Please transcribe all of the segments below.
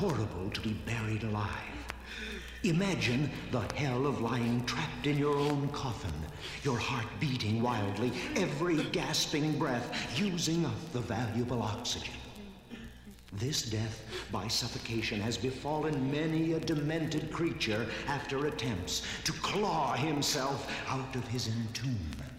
horrible to be buried alive. Imagine the hell of lying trapped in your own coffin, your heart beating wildly, every gasping breath using up the valuable oxygen. This death by suffocation has befallen many a demented creature after attempts to claw himself out of his entombment.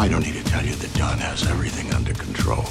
I don't need to tell you that Don has everything under control.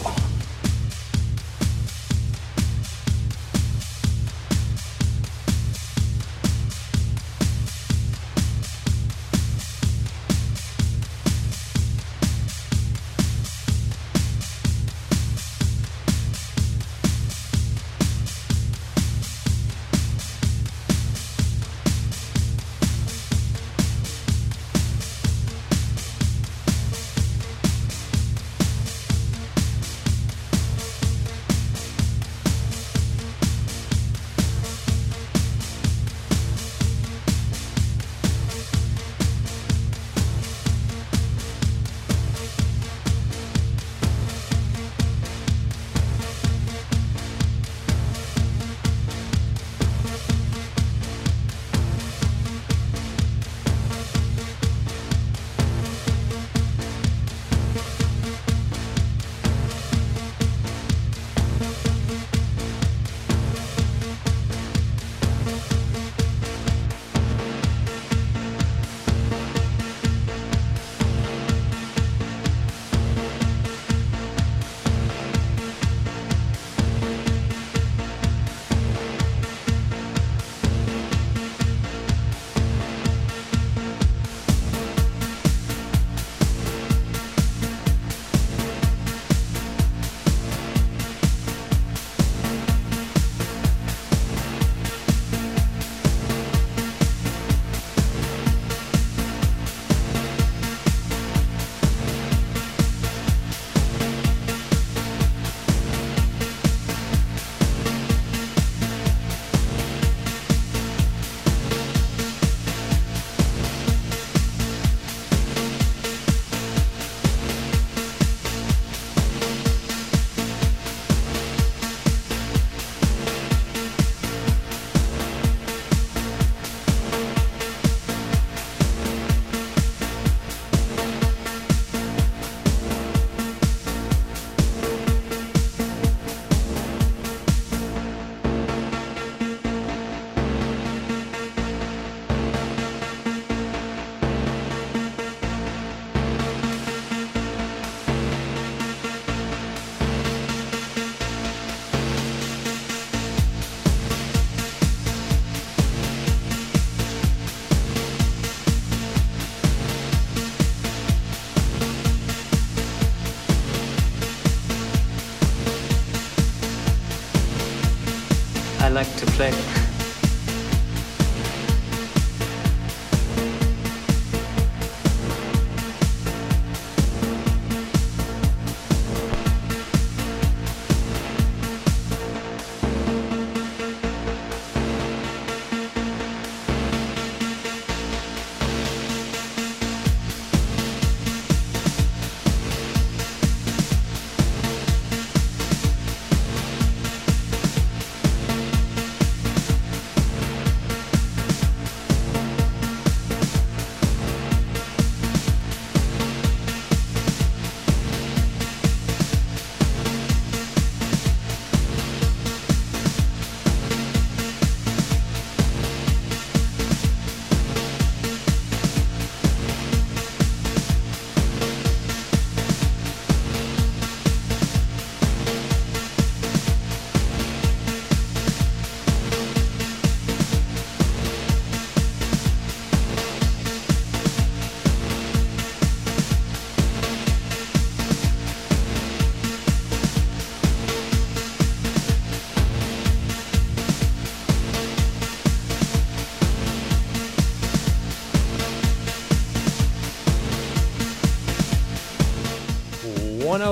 Thank you.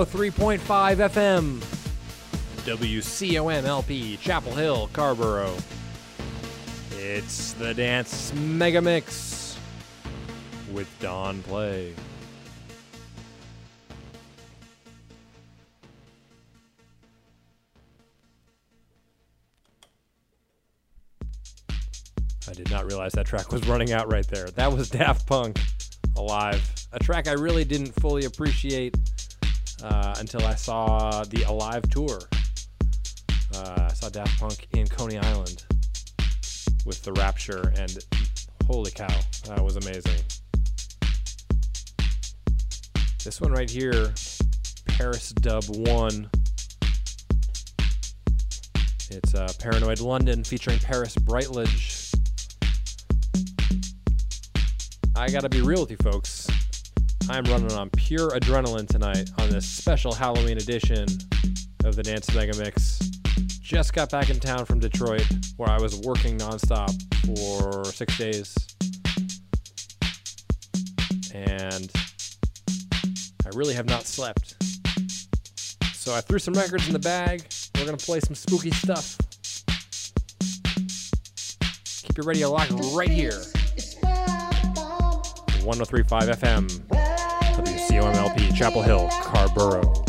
103.5 FM, WCOMLP, Chapel Hill, Carrboro. It's the Dance Mega Mix with Don Play. I did not realize that track was running out right there. That was Daft Punk Alive, a track I really didn't fully appreciate uh, until I saw the Alive tour. Uh, I saw Daft Punk in Coney Island with the Rapture, and holy cow, that was amazing. This one right here, Paris Dub 1. It's uh, Paranoid London featuring Paris Brightledge. I gotta be real with you folks. I'm running on pure adrenaline tonight on this special Halloween edition of the Dance Mega Mix. Just got back in town from Detroit, where I was working nonstop for six days. And I really have not slept. So I threw some records in the bag. We're gonna play some spooky stuff. Keep your radio locked right here. 1035 FM, WCOMLP, Chapel Hill, Carrboro.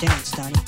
dance, Donnie.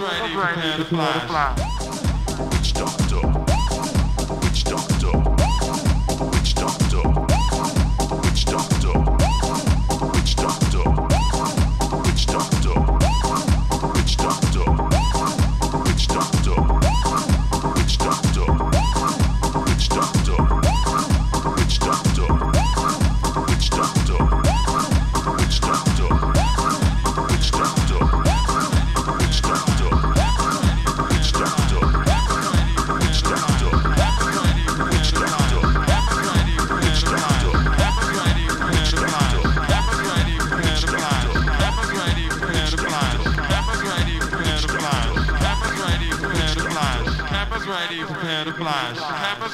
right, he prepared to.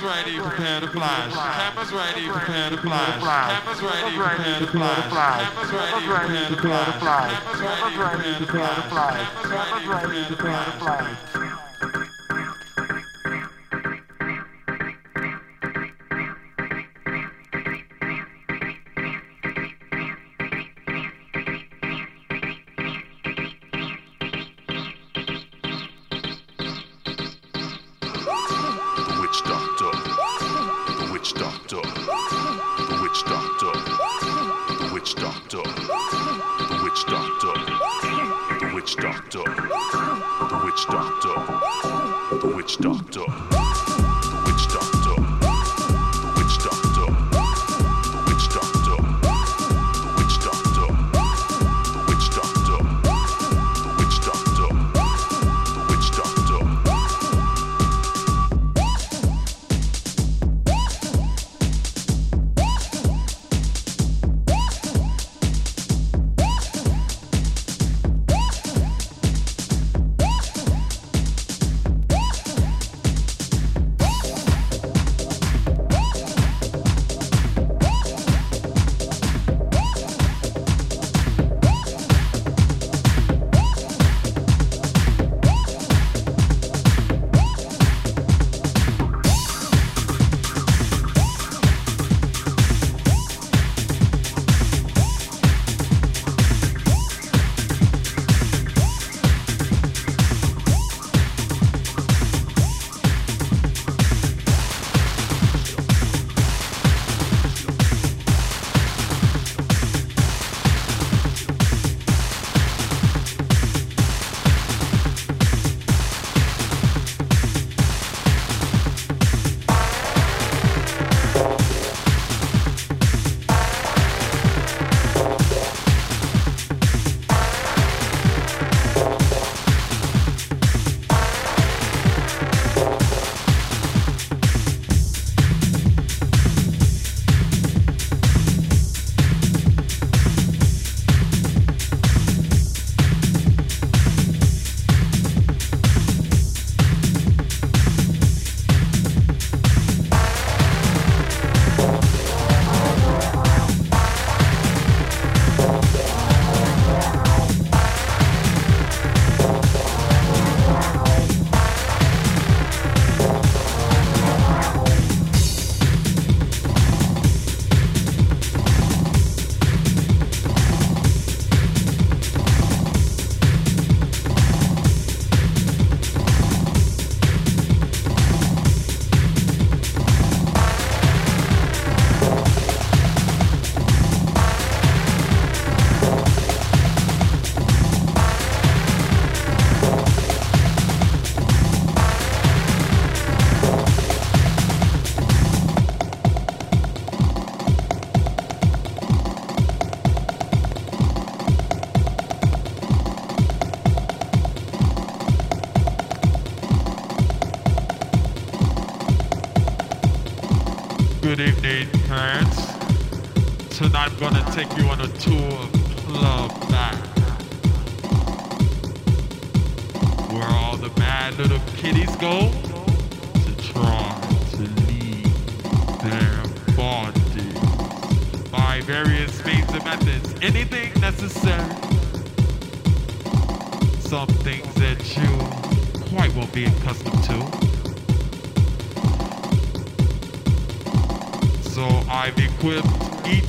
ready, prepare to fly. Cameras ready, prepare to fly. Campus ready, prepare to fly. Campus ready, prepare to fly. Campus ready, prepare to fly. Ready, prepare to.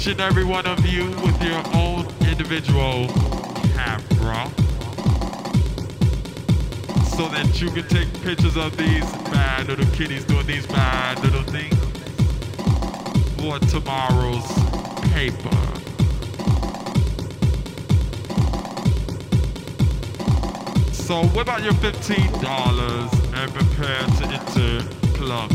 Each and every one of you with your own individual camera so that you can take pictures of these bad little kitties doing these bad little things for tomorrow's paper. So whip out your $15 and prepare to enter Club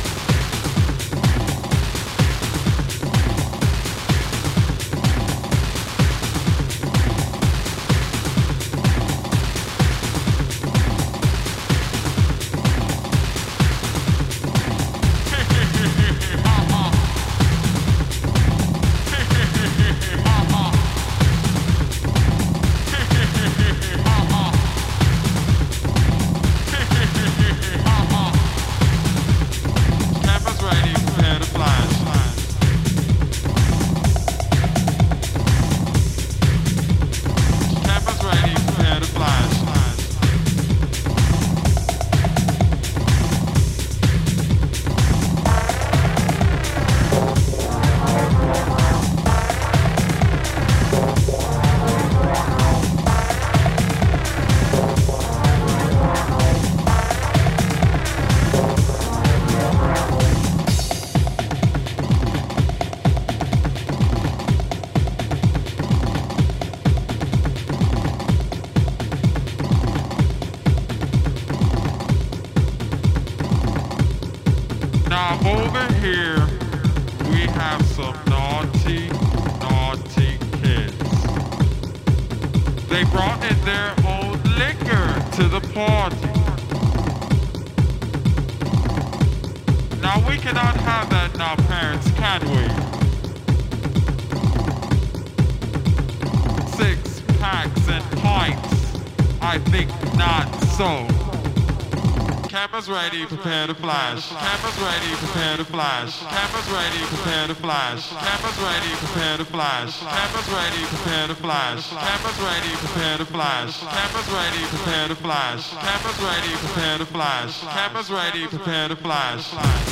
Cameras ready, prepare to flash. Cameras ready, prepare to flash. Cameras ready, prepare to flash. Cameras ready, prepare to flash. Cameras ready, prepare to flash. Cameras ready, prepare to flash. Cameras ready, prepare to flash. Cameras ready, prepare to flash. Cameras ready, prepare to flash.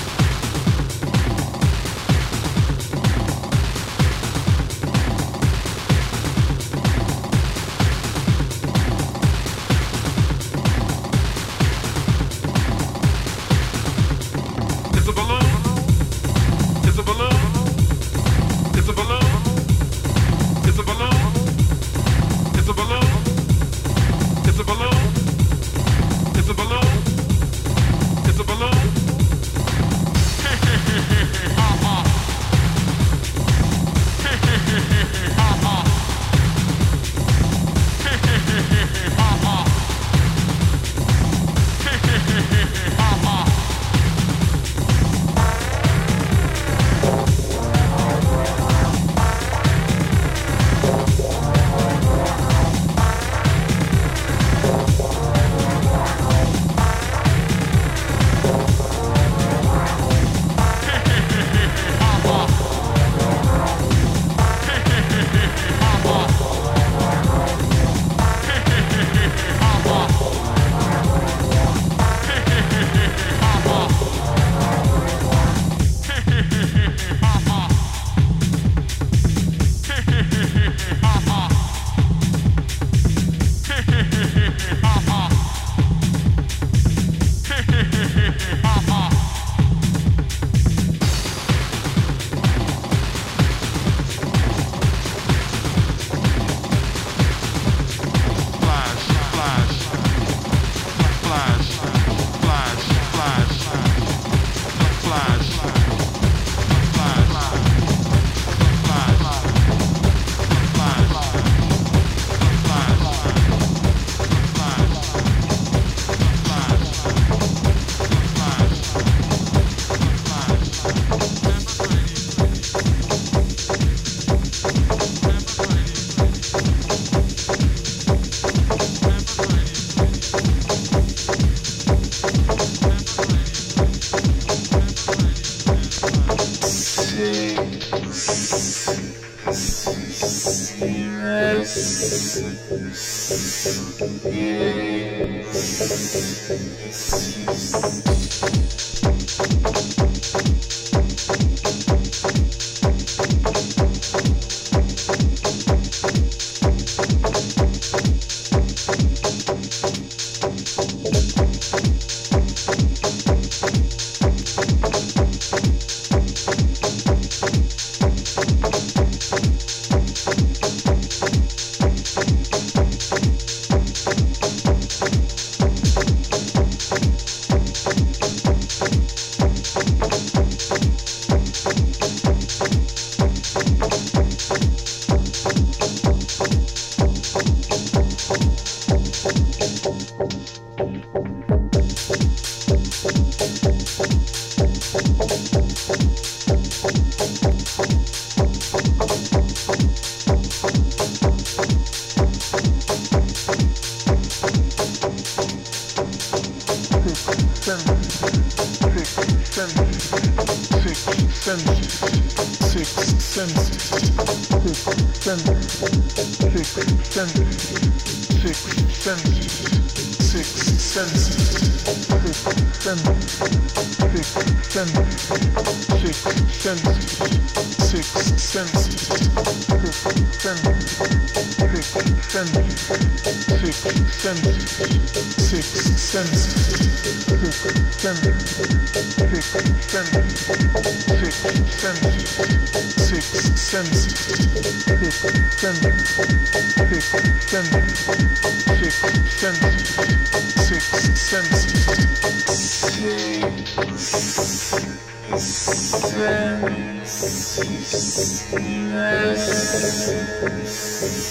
seven, six, seven.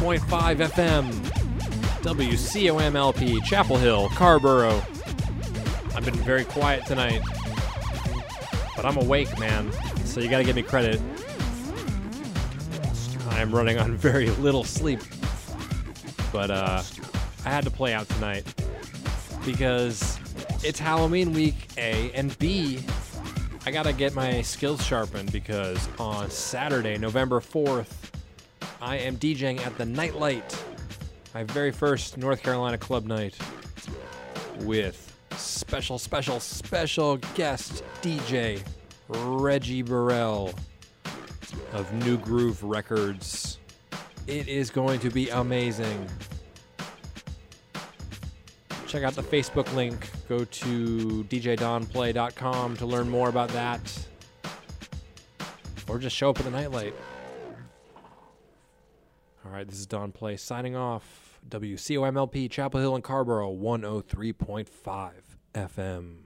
101.5 FM, WCOMLP, Chapel Hill, Carrboro. I've been very quiet tonight, but I'm awake, man, so you gotta give me credit. I'm running on very little sleep, but uh, I had to play out tonight because it's Halloween week, A, and B, I gotta get my skills sharpened because on Saturday, November 4th, I am DJing at the Nightlight, my very first North Carolina club night, with special, special, special guest DJ Rheji Burrell of Nu Groove Records. It is going to be amazing. Check out the Facebook link. Go to djdonplay.com to learn more about that. Or just show up at the nightlight. All right, this is Don Play signing off. WCOMLP, Chapel Hill and Carrboro, 103.5 FM.